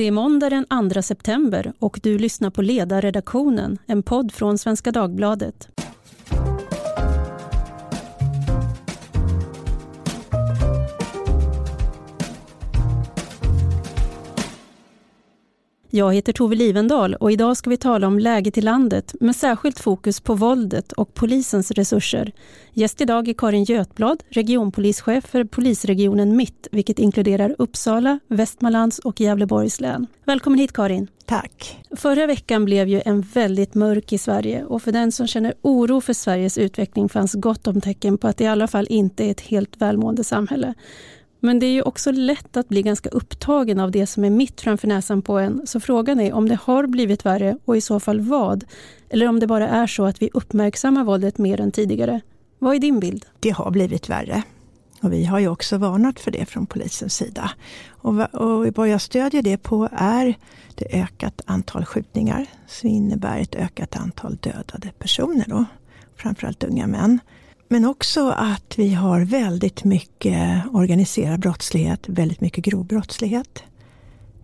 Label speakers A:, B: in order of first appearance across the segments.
A: Det är måndag den 2 september och du lyssnar på Ledarredaktionen, en podd från Svenska Dagbladet. Jag heter Tove Livendal och idag ska vi tala om läget i landet med särskilt fokus på våldet och polisens resurser. Gäst idag är Karin Götblad, regionpolischef för polisregionen Mitt, vilket inkluderar Uppsala, Västmanlands och Gävleborgs län. Välkommen hit Karin.
B: Tack.
A: Förra veckan blev ju en väldigt mörk i Sverige och för den som känner oro för Sveriges utveckling fanns gott om tecken på att det i alla fall inte är ett helt välmående samhälle. Men det är ju också lätt att bli ganska upptagen av det som är mitt framför näsan på en. Så frågan är om det har blivit värre och i så fall vad? Eller om det bara är så att vi uppmärksammar våldet mer än tidigare. Vad är din bild?
B: Det har blivit värre. Och vi har ju också varnat för det från polisens sida. Och, och vad jag stödjer det på är det ökat antal skjutningar som innebär ett ökat antal dödade personer då. Framförallt unga män. Men också att vi har väldigt mycket organiserad brottslighet, väldigt mycket grov brottslighet.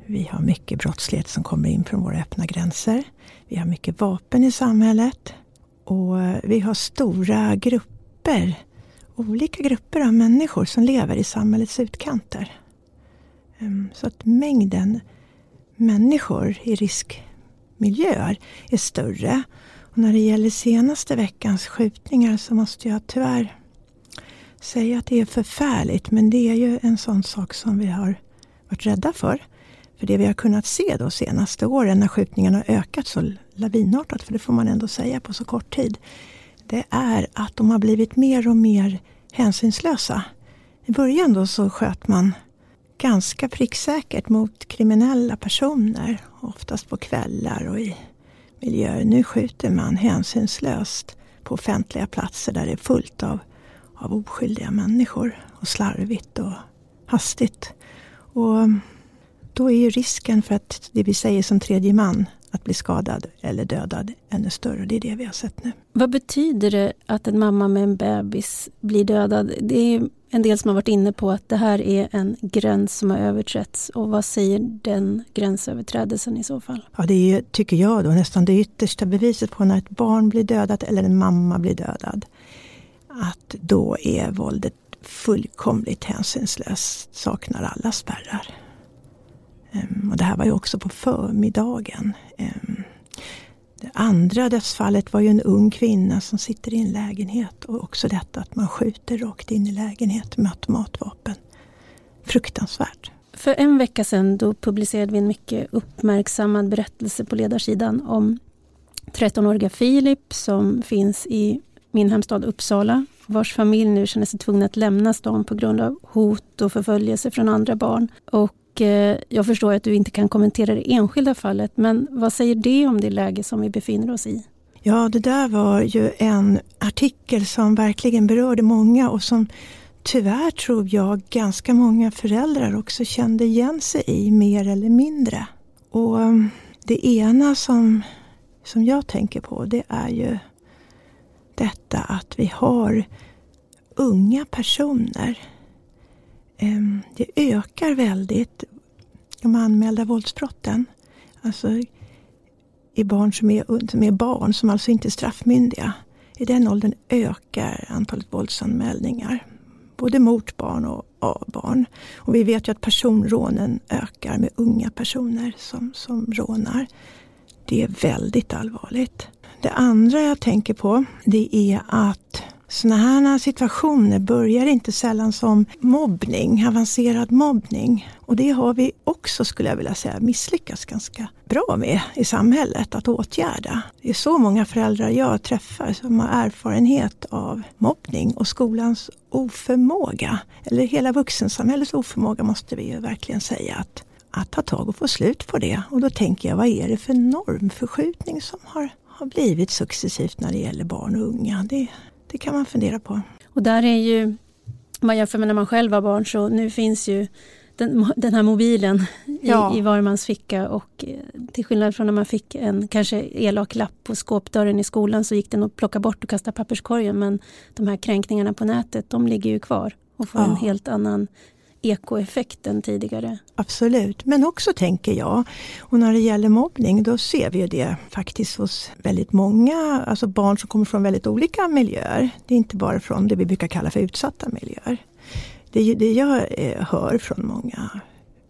B: Vi har mycket brottslighet som kommer in från våra öppna gränser. Vi har mycket vapen i samhället. Och vi har stora grupper, olika grupper av människor som lever i samhällets utkanter. Ehm, så att mängden människor i riskmiljöer är större. Och när det gäller senaste veckans skjutningar så måste jag tyvärr säga att det är förfärligt. Men det är ju en sån sak som vi har varit rädda för. För det vi har kunnat se de senaste åren när skjutningarna har ökat så lavinartat, för det får man ändå säga på så kort tid. Det är att de har blivit mer och mer hänsynslösa. I början då så sköt man ganska pricksäkert mot kriminella personer. Oftast på kvällar och i miljöer. Nu skjuter man hänsynslöst på offentliga platser där det är fullt av, av oskyldiga människor. Och slarvigt och hastigt. Och då är ju risken för att det vi säger som tredje man att bli skadad eller dödad ännu större. Det är det vi har sett nu.
A: Vad betyder det att en mamma med en bebis blir dödad? Det är en del som har varit inne på att det här är en gräns som har överträtts. Och vad säger den gränsöverträdelsen i så fall?
B: Ja, det är tycker jag då, nästan det yttersta beviset på när ett barn blir dödat eller en mamma blir dödad. Att då är våldet fullkomligt hänsynslöst, saknar alla spärrar. Ehm, och det här var ju också på förmiddagen. Ehm, det andra dödsfallet var ju en ung kvinna som sitter i en lägenhet och också detta att man skjuter rakt in i lägenheten med automatvapen. Fruktansvärt.
A: För en vecka sedan då publicerade vi en mycket uppmärksammad berättelse på ledarsidan om 13-åriga Filip som finns i min hemstad Uppsala vars familj nu känner sig tvungna att lämna stan på grund av hot och förföljelse från andra barn. Och och eh, jag förstår att du inte kan kommentera det enskilda fallet, men vad säger det om det läge som vi befinner oss i?
B: Ja, det där var ju en artikel som verkligen berörde många och som tyvärr tror jag ganska många föräldrar också kände igen sig i mer eller mindre. Och mm, det ena som, som jag tänker på det är ju detta att vi har unga personer Ehm, det ökar väldigt, de anmälda våldsbrotten. Alltså i barn som är, som är barn, som alltså inte är straffmyndiga. I den åldern ökar antalet våldsanmälningar. Både mot barn och av barn. Och vi vet ju att personrånen ökar med unga personer som, som rånar. Det är väldigt allvarligt. Det andra jag tänker på det är att sådana här situationer börjar inte sällan som mobbning, avancerad mobbning. Och det har vi också, skulle jag vilja säga, misslyckats ganska bra med i samhället att åtgärda. Det är så många föräldrar jag träffar som har erfarenhet av mobbning och skolans oförmåga, eller hela vuxensamhällets oförmåga måste vi ju verkligen säga att att ta tag och få slut på det. Och då tänker jag, vad är det för normförskjutning som har, har blivit successivt när det gäller barn och unga? Det, det kan man fundera på.
A: Och där är ju, om man jämför med när man själv var barn, så nu finns ju den, den här mobilen i, ja. i var mans ficka och eh, till skillnad från när man fick en kanske elak lapp på skåpdörren i skolan så gick den att plocka bort och kasta papperskorgen men de här kränkningarna på nätet de ligger ju kvar och får ja. en helt annan ekoeffekten tidigare.
B: Absolut, men också tänker jag, och när det gäller mobbning då ser vi ju det faktiskt hos väldigt många, alltså barn som kommer från väldigt olika miljöer. Det är inte bara från det vi brukar kalla för utsatta miljöer. Det, det jag eh, hör från många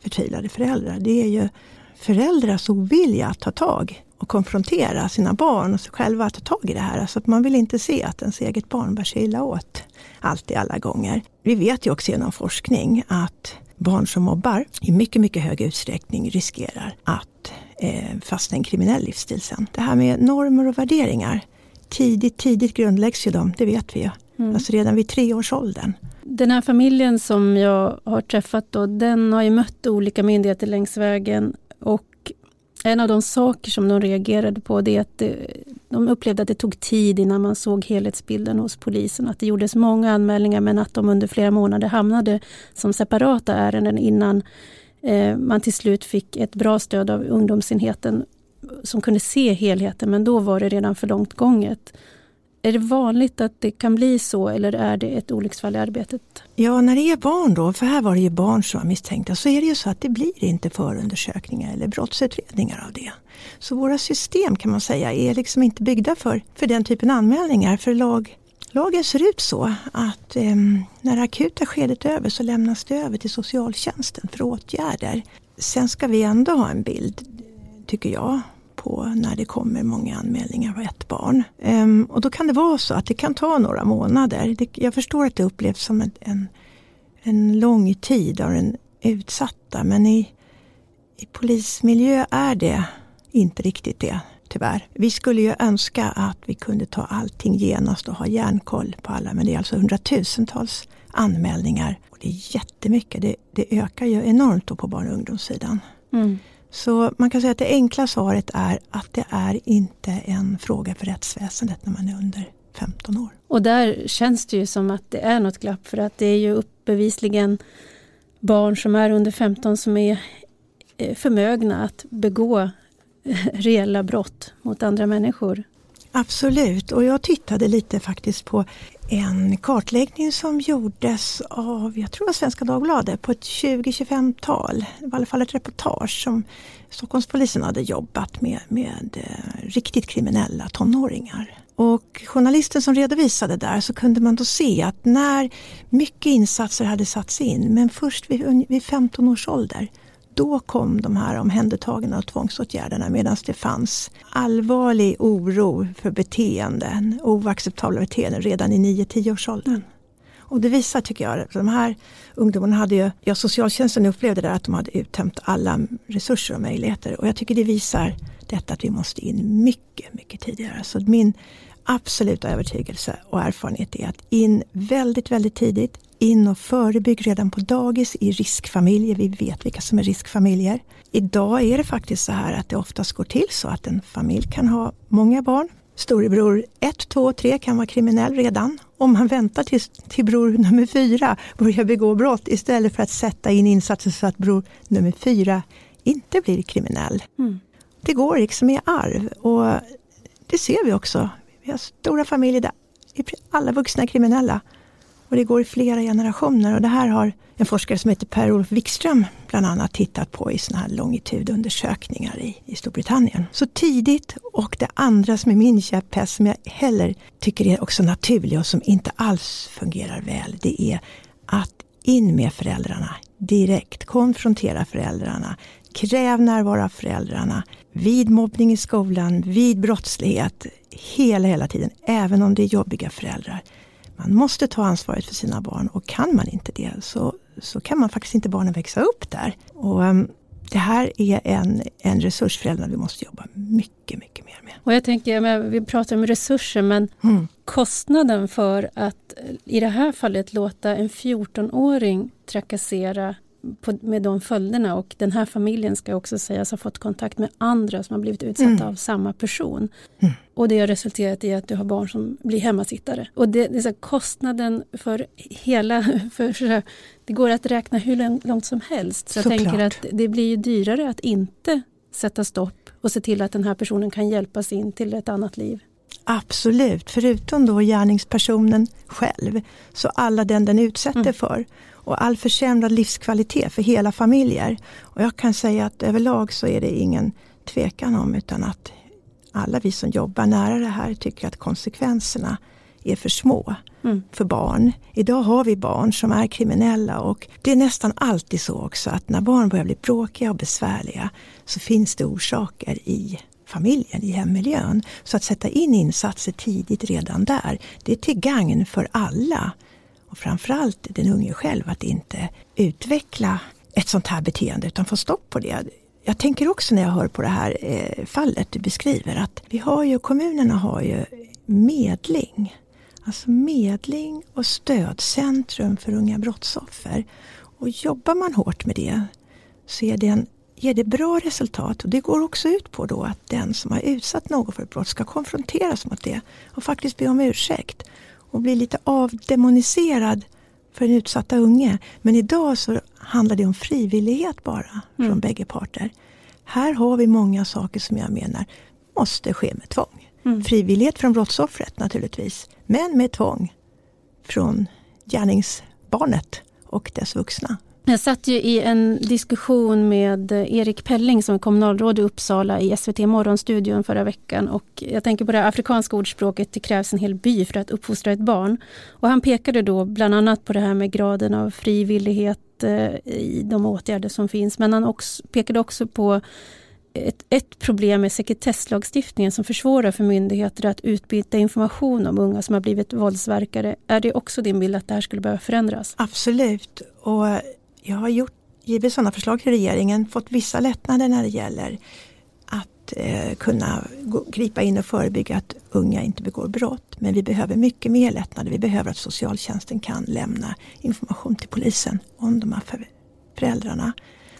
B: förtvivlade föräldrar det är ju föräldrars ovilja att ta tag och konfrontera sina barn och sig själva att ta tag i det här. Alltså att man vill inte se att ens eget barn bär sig illa åt. Alltid, alla gånger. Vi vet ju också genom forskning att barn som mobbar i mycket, mycket hög utsträckning riskerar att eh, fastna i en kriminell livsstil sen. Det här med normer och värderingar. Tidigt, tidigt grundläggs ju de, det vet vi ju. Mm. Alltså redan vid treårsåldern.
A: Den här familjen som jag har träffat då, den har ju mött olika myndigheter längs vägen och en av de saker som de reagerade på det är att eh, de upplevde att det tog tid innan man såg helhetsbilden hos polisen. Att det gjordes många anmälningar men att de under flera månader hamnade som separata ärenden innan eh, man till slut fick ett bra stöd av ungdomsenheten som kunde se helheten men då var det redan för långt gånget. Är det vanligt att det kan bli så eller är det ett olycksfall i arbetet?
B: Ja, när det är barn då, för här var det ju barn som var misstänkta, så är det ju så att det blir inte förundersökningar eller brottsutredningar av det. Så våra system kan man säga är liksom inte byggda för, för den typen av anmälningar. För lag, lagen ser ut så att eh, när det akuta skedet är över så lämnas det över till socialtjänsten för åtgärder. Sen ska vi ändå ha en bild, tycker jag, på när det kommer många anmälningar av ett barn. Um, och då kan det vara så att det kan ta några månader. Det, jag förstår att det upplevs som en, en, en lång tid av den utsatta men i, i polismiljö är det inte riktigt det tyvärr. Vi skulle ju önska att vi kunde ta allting genast och ha järnkoll på alla men det är alltså hundratusentals anmälningar. Och det är jättemycket, det, det ökar ju enormt på barn och ungdomssidan. Mm. Så man kan säga att det enkla svaret är att det är inte en fråga för rättsväsendet när man är under 15 år.
A: Och där känns det ju som att det är något glapp för att det är ju uppbevisligen barn som är under 15 som är eh, förmögna att begå eh, reella brott mot andra människor.
B: Absolut, och jag tittade lite faktiskt på en kartläggning som gjordes av, jag tror det var Svenska Dagbladet, på ett 20-25-tal. Det var i alla fall ett reportage som Stockholmspolisen hade jobbat med, med eh, riktigt kriminella tonåringar. Och journalisten som redovisade där så kunde man då se att när mycket insatser hade satts in, men först vid, vid 15 års ålder, då kom de här omhändertagna och tvångsåtgärderna medan det fanns allvarlig oro för beteenden, oacceptabla beteenden redan i 9-10-årsåldern. Och det visar tycker jag, att de här ungdomarna hade ju, ja socialtjänsten upplevde det att de hade uttömt alla resurser och möjligheter och jag tycker det visar detta att vi måste in mycket, mycket tidigare. Så min absoluta övertygelse och erfarenhet är att in väldigt, väldigt tidigt. In och förebygg redan på dagis i riskfamiljer. Vi vet vilka som är riskfamiljer. Idag är det faktiskt så här att det oftast går till så att en familj kan ha många barn. Storebror 1, 2, 3 kan vara kriminell redan. Om man väntar tills till bror nummer 4 börjar begå brott istället för att sätta in insatser så att bror nummer 4 inte blir kriminell. Mm. Det går liksom i arv och det ser vi också. Vi har stora familjer där alla vuxna är kriminella. Och det går i flera generationer och det här har en forskare som heter Per-Olof Wikström bland annat tittat på i sådana här longitudundersökningar i, i Storbritannien. Så tidigt och det andra som är min käpphäst som jag heller tycker är också naturlig och som inte alls fungerar väl. Det är att in med föräldrarna direkt, konfrontera föräldrarna, kräv närvaro av föräldrarna vid mobbning i skolan, vid brottslighet, hela, hela tiden, även om det är jobbiga föräldrar. Man måste ta ansvaret för sina barn och kan man inte det så, så kan man faktiskt inte barnen växa upp där. Och, um, det här är en, en resurs föräldrarna vi måste jobba mycket, mycket mer med.
A: Och jag tänker, vi pratar om resurser men mm. kostnaden för att i det här fallet låta en 14-åring trakassera på, med de följderna och den här familjen ska också sägas ha fått kontakt med andra som har blivit utsatta mm. av samma person. Mm. Och det har resulterat i att du har barn som blir hemmasittare. Och det, det är så kostnaden för hela, för, för, det går att räkna hur långt som helst. Så, så jag tänker att det blir ju dyrare att inte sätta stopp och se till att den här personen kan hjälpas in till ett annat liv.
B: Absolut, förutom då gärningspersonen själv. Så alla den den utsätter mm. för. Och all försämrad livskvalitet för hela familjer. Och jag kan säga att överlag så är det ingen tvekan om utan att alla vi som jobbar nära det här tycker att konsekvenserna är för små mm. för barn. Idag har vi barn som är kriminella och det är nästan alltid så också att när barn börjar bli bråkiga och besvärliga så finns det orsaker i familjen, i hemmiljön. Så att sätta in insatser tidigt redan där, det är till gagn för alla. Och framförallt den unge själv att inte utveckla ett sånt här beteende utan få stopp på det. Jag tänker också när jag hör på det här eh, fallet du beskriver att vi har ju, kommunerna har ju medling. Alltså medling och stödcentrum för unga brottsoffer. Och jobbar man hårt med det så är det en, ger det bra resultat. Och det går också ut på då att den som har utsatt någon för ett brott ska konfronteras mot det och faktiskt be om ursäkt. Och bli lite avdemoniserad för den utsatta unge. Men idag så handlar det om frivillighet bara mm. från bägge parter. Här har vi många saker som jag menar måste ske med tvång. Mm. Frivillighet från brottsoffret naturligtvis, men med tvång från gärningsbarnet och dess vuxna.
A: Jag satt ju i en diskussion med Erik Pelling som är kommunalråd i Uppsala i SVT Morgonstudion förra veckan och jag tänker på det afrikanska ordspråket det krävs en hel by för att uppfostra ett barn. Och han pekade då bland annat på det här med graden av frivillighet eh, i de åtgärder som finns men han också, pekade också på ett, ett problem med sekretesslagstiftningen som försvårar för myndigheter att utbyta information om unga som har blivit våldsverkare. Är det också din bild att det här skulle behöva förändras?
B: Absolut. Och jag har gjort, givit sådana förslag till regeringen, fått vissa lättnader när det gäller att eh, kunna gå, gripa in och förebygga att unga inte begår brott. Men vi behöver mycket mer lättnader. Vi behöver att socialtjänsten kan lämna information till polisen om de här föräldrarna.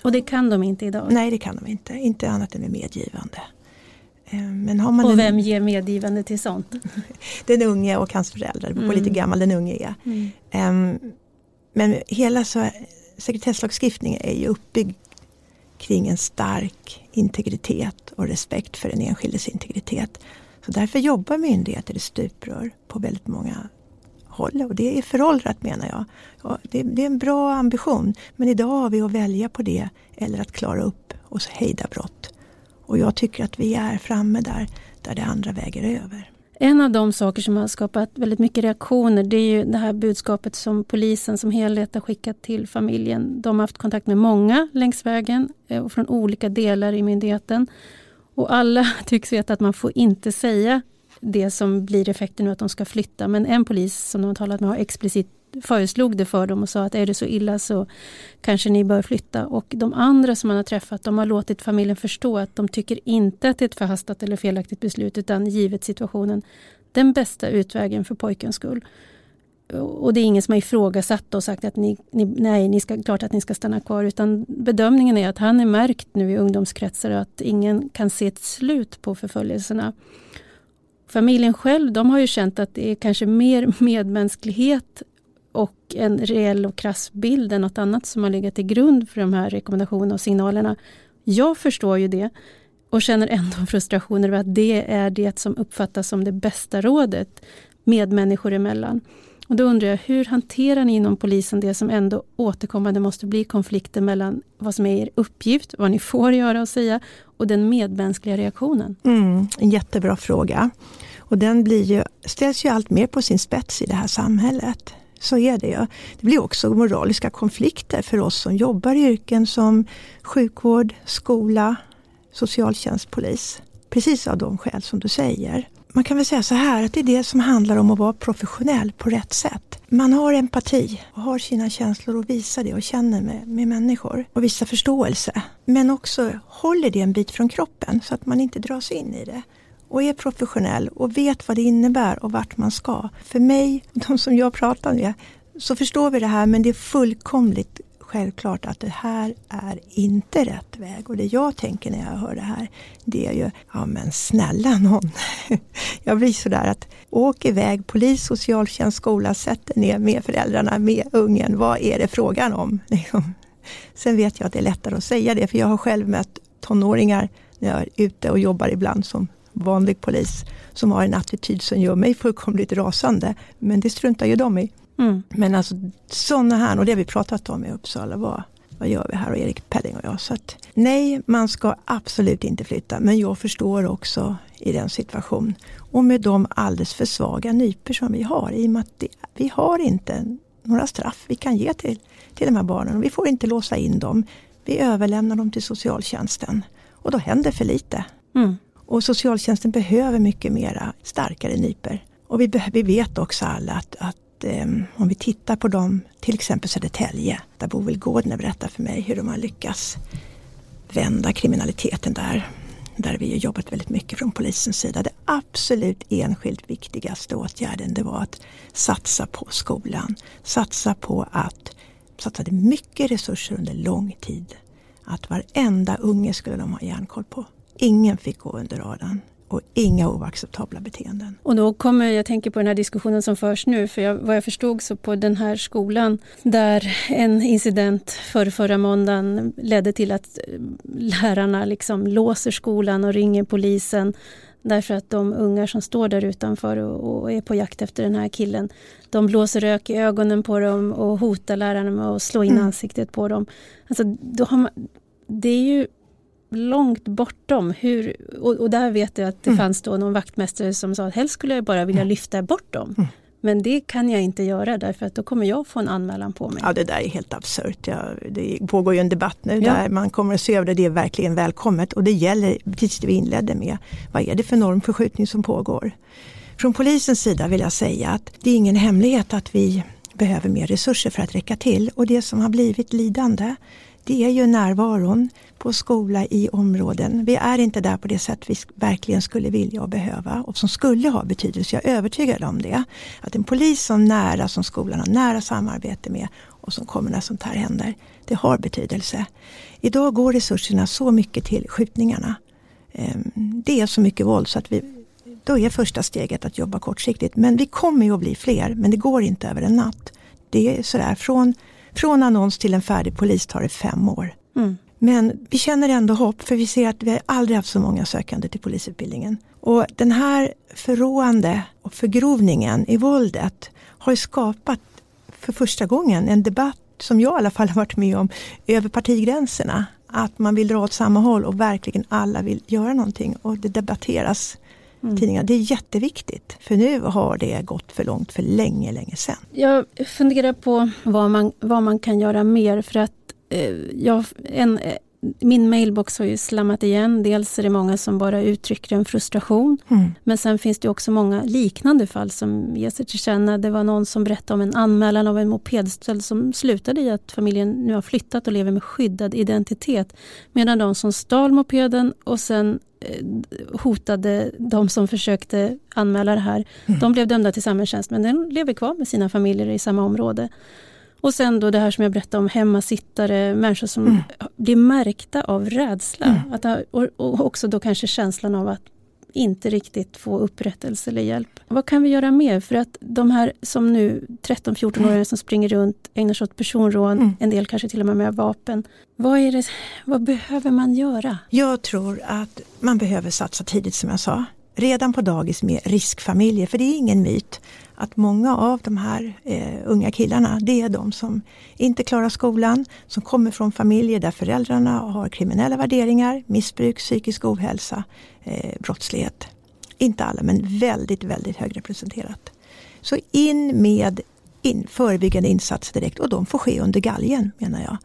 A: Och det kan de inte idag?
B: Nej, det kan de inte. Inte annat än med medgivande.
A: Eh, men har man och vem en... ger medgivande till sånt?
B: den unge och hans föräldrar, på mm. lite gammal den unge är. Mm. Um, men hela så, sekretesslagstiftningen är ju uppbyggd kring en stark integritet och respekt för den enskildes integritet. Så därför jobbar myndigheter i stuprör på väldigt många håll och det är föråldrat menar jag. Ja, det, det, är en bra ambition men idag har vi att välja på det eller att klara upp och hejda brott. Och jag tycker att vi är framme där, där det andra väger över.
A: En av de saker som har skapat väldigt mycket reaktioner det är ju det här budskapet som polisen som helhet har skickat till familjen. De har haft kontakt med många längs vägen eh, och från olika delar i myndigheten. Och alla tycks veta att man får inte säga det som blir effekten nu att de ska flytta. Men en polis som de har talat med har explicit föreslog det för dem och sa att är det så illa så kanske ni bör flytta. Och de andra som man har träffat de har låtit familjen förstå att de tycker inte att det är ett förhastat eller felaktigt beslut utan givet situationen den bästa utvägen för pojkens skull. Och det är ingen som har ifrågasatt och sagt att ni, ni, nej, ni ska, klart att ni ska stanna kvar utan bedömningen är att han är märkt nu i ungdomskretsar och att ingen kan se ett slut på förföljelserna. Familjen själv de har ju känt att det är kanske mer medmänsklighet och en reell och krass bild än något annat som har legat till grund för de här rekommendationerna och signalerna. Jag förstår ju det och känner ändå frustration över att det är det som uppfattas som det bästa rådet medmänniskor emellan. Och då undrar jag, hur hanterar ni inom polisen det som ändå återkommande måste bli konflikter mellan vad som är er uppgift, vad ni får göra och säga och den medmänskliga reaktionen?
B: Mm, en jättebra fråga. Och den blir ju, ställs ju allt mer på sin spets i det här samhället. Så är det ju. Det blir också moraliska konflikter för oss som jobbar i yrken som sjukvård, skola, socialtjänst, polis. Precis av de skäl som du säger. Man kan väl säga så här att det är det som handlar om att vara professionell på rätt sätt. Man har empati och har sina känslor och visar det och känner med, med människor och visar förståelse. Men också håller det en bit från kroppen så att man inte dras in i det och är professionell och vet vad det innebär och vart man ska. För mig, de som jag pratar med, så förstår vi det här men det är fullkomligt självklart att det här är inte rätt väg. Och det jag tänker när jag hör det här, det är ju, ja men snälla någon. jag blir sådär att åk iväg, polis, socialtjänst, skola, sätt er ner med föräldrarna, med ungen. Vad är det frågan om? Liksom. Sen vet jag att det är lättare att säga det, för jag har själv mött tonåringar när jag är ute och jobbar ibland som vanlig polis som har en attityd som gör mig fullkomligt rasande. Men det struntar ju de i. Mm. Men alltså sådana här, och det har vi pratat om i Uppsala, vad, vad gör vi här? Och Erik Pelling och jag. Så att, nej, man ska absolut inte flytta. Men jag förstår också i den situation. Och med de alldeles för svaga nyper som vi har. I och med att det, vi har inte några straff vi kan ge till, till de här barnen. Vi får inte låsa in dem. Vi överlämnar dem till socialtjänsten. Och då händer för lite. Mm. Och socialtjänsten behöver mycket mera starkare nyper. Och vi, vi vet också alla att, att eh, om vi tittar på dem, till exempel Södertälje, där Boel Gårdner berättar för mig hur de har lyckats vända kriminaliteten där. Där vi har jobbat väldigt mycket från polisens sida. Det absolut enskilt viktigaste åtgärden det var att satsa på skolan. Satsa på att satsade mycket resurser under lång tid. Att varenda unge skulle de ha järnkoll på. Ingen fick gå under radarn och inga oacceptabla beteenden.
A: Och då kommer jag tänker på den här diskussionen som förs nu, för jag, vad jag förstod så på den här skolan där en incident för förra måndagen ledde till att lärarna liksom låser skolan och ringer polisen därför att de ungar som står där utanför och, och är på jakt efter den här killen, de blåser rök i ögonen på dem och hotar lärarna med att slå in mm. ansiktet på dem. Alltså, då har man, det är ju långt bortom hur, och, och där vet jag att det mm. fanns då någon vaktmästare som sa att helst skulle jag bara vilja mm. lyfta bort dem. Mm. Men det kan jag inte göra därför att då kommer jag få en anmälan på mig.
B: Ja det där är helt absurt. Ja, det pågår ju en debatt nu ja. där man kommer att se över det. Det är verkligen välkommet och det gäller precis det vi inledde med. Vad är det för normförskjutning som pågår? Från polisens sida vill jag säga att det är ingen hemlighet att vi behöver mer resurser för att räcka till och det som har blivit lidande det är ju närvaron på skola i områden. Vi är inte där på det sätt vi verkligen skulle vilja och behöva och som skulle ha betydelse. Jag är övertygad om det. Att en polis som nära som skolan har nära samarbete med och som kommer när sånt här händer, det har betydelse. Idag går resurserna så mycket till skjutningarna. Ehm, det är så mycket våld så att vi, då är första steget att jobba kortsiktigt. Men vi kommer ju att bli fler, men det går inte över en natt. Det är sådär från från annons till en färdig polis tar det fem år. Mm. Men vi känner ändå hopp för vi ser att vi har aldrig haft så många sökande till polisutbildningen. Och den här förråande och förgrovningen i våldet har skapat för första gången en debatt som jag i alla fall har varit med om över partigränserna. Att man vill dra åt samma håll och verkligen alla vill göra någonting och det debatteras mm. tidningar. Det är jätteviktigt för nu har det gått för långt för länge, länge sedan.
A: Jag funderar på vad man, vad man kan göra mer för att eh, jag, en, min mailbox har ju slammat igen. Dels är det många som bara uttrycker en frustration. Mm. Men sen finns det också många liknande fall som ger sig till känna. Det var någon som berättade om en anmälan av en mopedstöld som slutade i att familjen nu har flyttat och lever med skyddad identitet. Medan de som stal mopeden och sen eh, hotade de som försökte anmäla det här, mm. de blev dömda till samhällstjänst men de lever kvar med sina familjer i samma område. Och sen då det här som jag berättade om, hemmasittare, människor som mm. blir märkta av rädsla. Mm. Att, och, och också då kanske känslan av att inte riktigt få upprättelse eller hjälp. Vad kan vi göra mer? För att de här som nu 13-14-åringar mm. som springer runt, ägnar sig åt personrån, mm. en del kanske till och med med vapen. Vad, är det, vad behöver man göra?
B: Jag tror att man behöver satsa tidigt som jag sa. Redan på dagis med riskfamiljer, för det är ingen myt att många av de här eh, unga killarna, det är de som inte klarar skolan, som kommer från familjer där föräldrarna har kriminella värderingar, missbruk, psykisk ohälsa, eh, brottslighet. Inte alla, men väldigt, väldigt högrepresenterat. Så in med in, förebyggande insatser direkt och de får ske under galgen menar jag.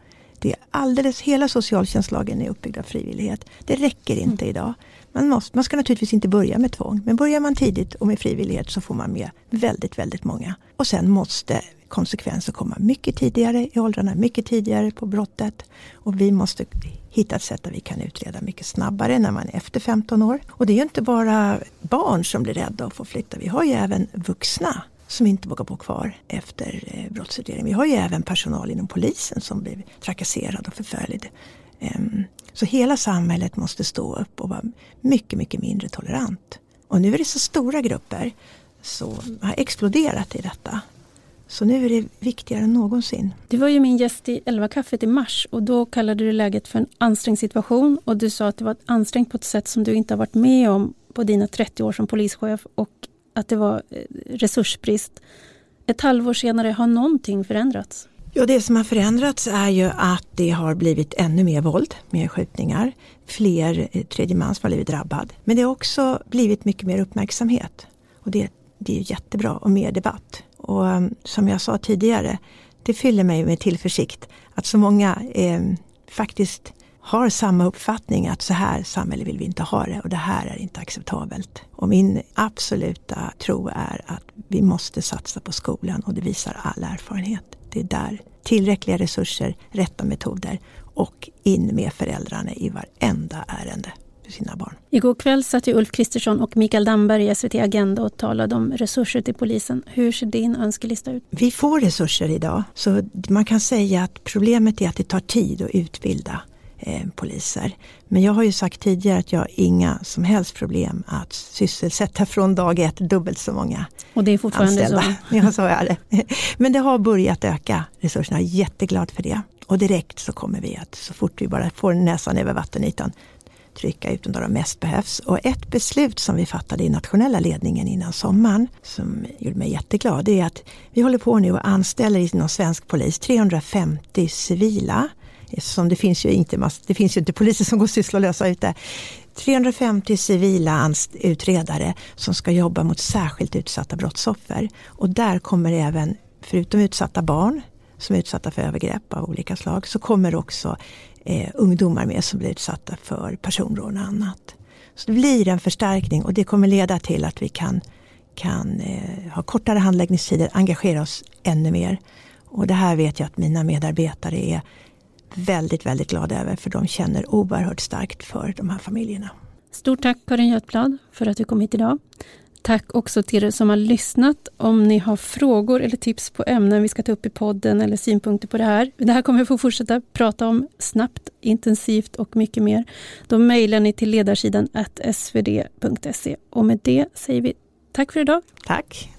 B: Det är alldeles, hela socialtjänstlagen är uppbyggd av frivillighet. Det räcker inte mm. idag. Man, måste, man ska naturligtvis inte börja med tvång, men börjar man tidigt och med frivillighet så får man med väldigt, väldigt många. Och sen måste konsekvenser komma mycket tidigare i åldrarna, mycket tidigare på brottet. Och vi måste hitta ett sätt där vi kan utreda mycket snabbare när man är efter 15 år. Och det är ju inte bara barn som blir rädda och får flytta, vi har ju även vuxna som inte vågar bo kvar efter eh, brottsutredningen. brottsutredning. Vi har ju även personal inom polisen som blir trakasserad och förföljd. Ehm, så hela samhället måste stå upp och vara mycket, mycket mindre tolerant. Och nu är det så stora grupper som har exploderat i detta. Så nu är det viktigare än någonsin.
A: Du var ju min gäst i 11 kaffet i mars och då kallade du läget för en ansträngd situation och du sa att det var ansträngt på ett sätt som du inte har varit med om på dina 30 år som polischef och att det var eh, resursbrist. Ett halvår senare, har någonting förändrats?
B: Ja, det som har förändrats är ju att det har blivit ännu mer våld, mer skjutningar, fler eh, tredje man som har blivit drabbad. Men det har också blivit mycket mer uppmärksamhet. Och det, det är jättebra och mer debatt. Och ehm, som jag sa tidigare, det fyller mig med tillförsikt att så många eh, faktiskt har samma uppfattning att så här samhälle vill vi inte ha det och det här är inte acceptabelt. Och min absoluta tro är att vi måste satsa på skolan och det visar all erfarenhet. Det är där tillräckliga resurser, rätta metoder och in med föräldrarna i varenda ärende för sina barn.
A: Igår kväll satt ju Ulf Kristersson och Mikael Damberg i SVT Agenda och talade om resurser till polisen. Hur ser din önskelista ut?
B: Vi får resurser idag, så man kan säga att problemet är att det tar tid att utbilda eh, poliser. Men jag har ju sagt tidigare att jag har inga som helst problem att sysselsätta från dag ett dubbelt så många
A: Och det är fortfarande
B: anställda.
A: så?
B: Ja, så är det. Men det har börjat öka resurserna, jag är jätteglad för det. Och direkt så kommer vi att, så fort vi bara får näsan över vattenytan, trycka ut dem där de mest behövs. Och ett beslut som vi fattade i nationella ledningen innan sommaren, som gjorde mig jätteglad, det är att vi håller på nu och anställer inom svensk polis 350 civila Eftersom det finns ju inte, det finns ju inte poliser som går sysslolösa ute. 350 civila utredare som ska jobba mot särskilt utsatta brottsoffer. Och där kommer även, förutom utsatta barn som är utsatta för övergrepp av olika slag, så kommer också eh, ungdomar med som blir utsatta för personrån och annat. Så det blir en förstärkning och det kommer leda till att vi kan, kan eh, ha kortare handläggningstider, engagera oss ännu mer. Och det här vet jag att mina medarbetare är väldigt, väldigt glada över för de känner oerhört starkt för de här familjerna.
A: Stort tack Karin Götblad för att du kom hit idag. Tack också till er som har lyssnat. Om ni har frågor eller tips på ämnen vi ska ta upp i podden eller synpunkter på det här. Det här kommer vi få fortsätta prata om snabbt, intensivt och mycket mer. Då mejlar ni till ledarsidan svd.se. Och med det säger vi tack för idag.
B: Tack.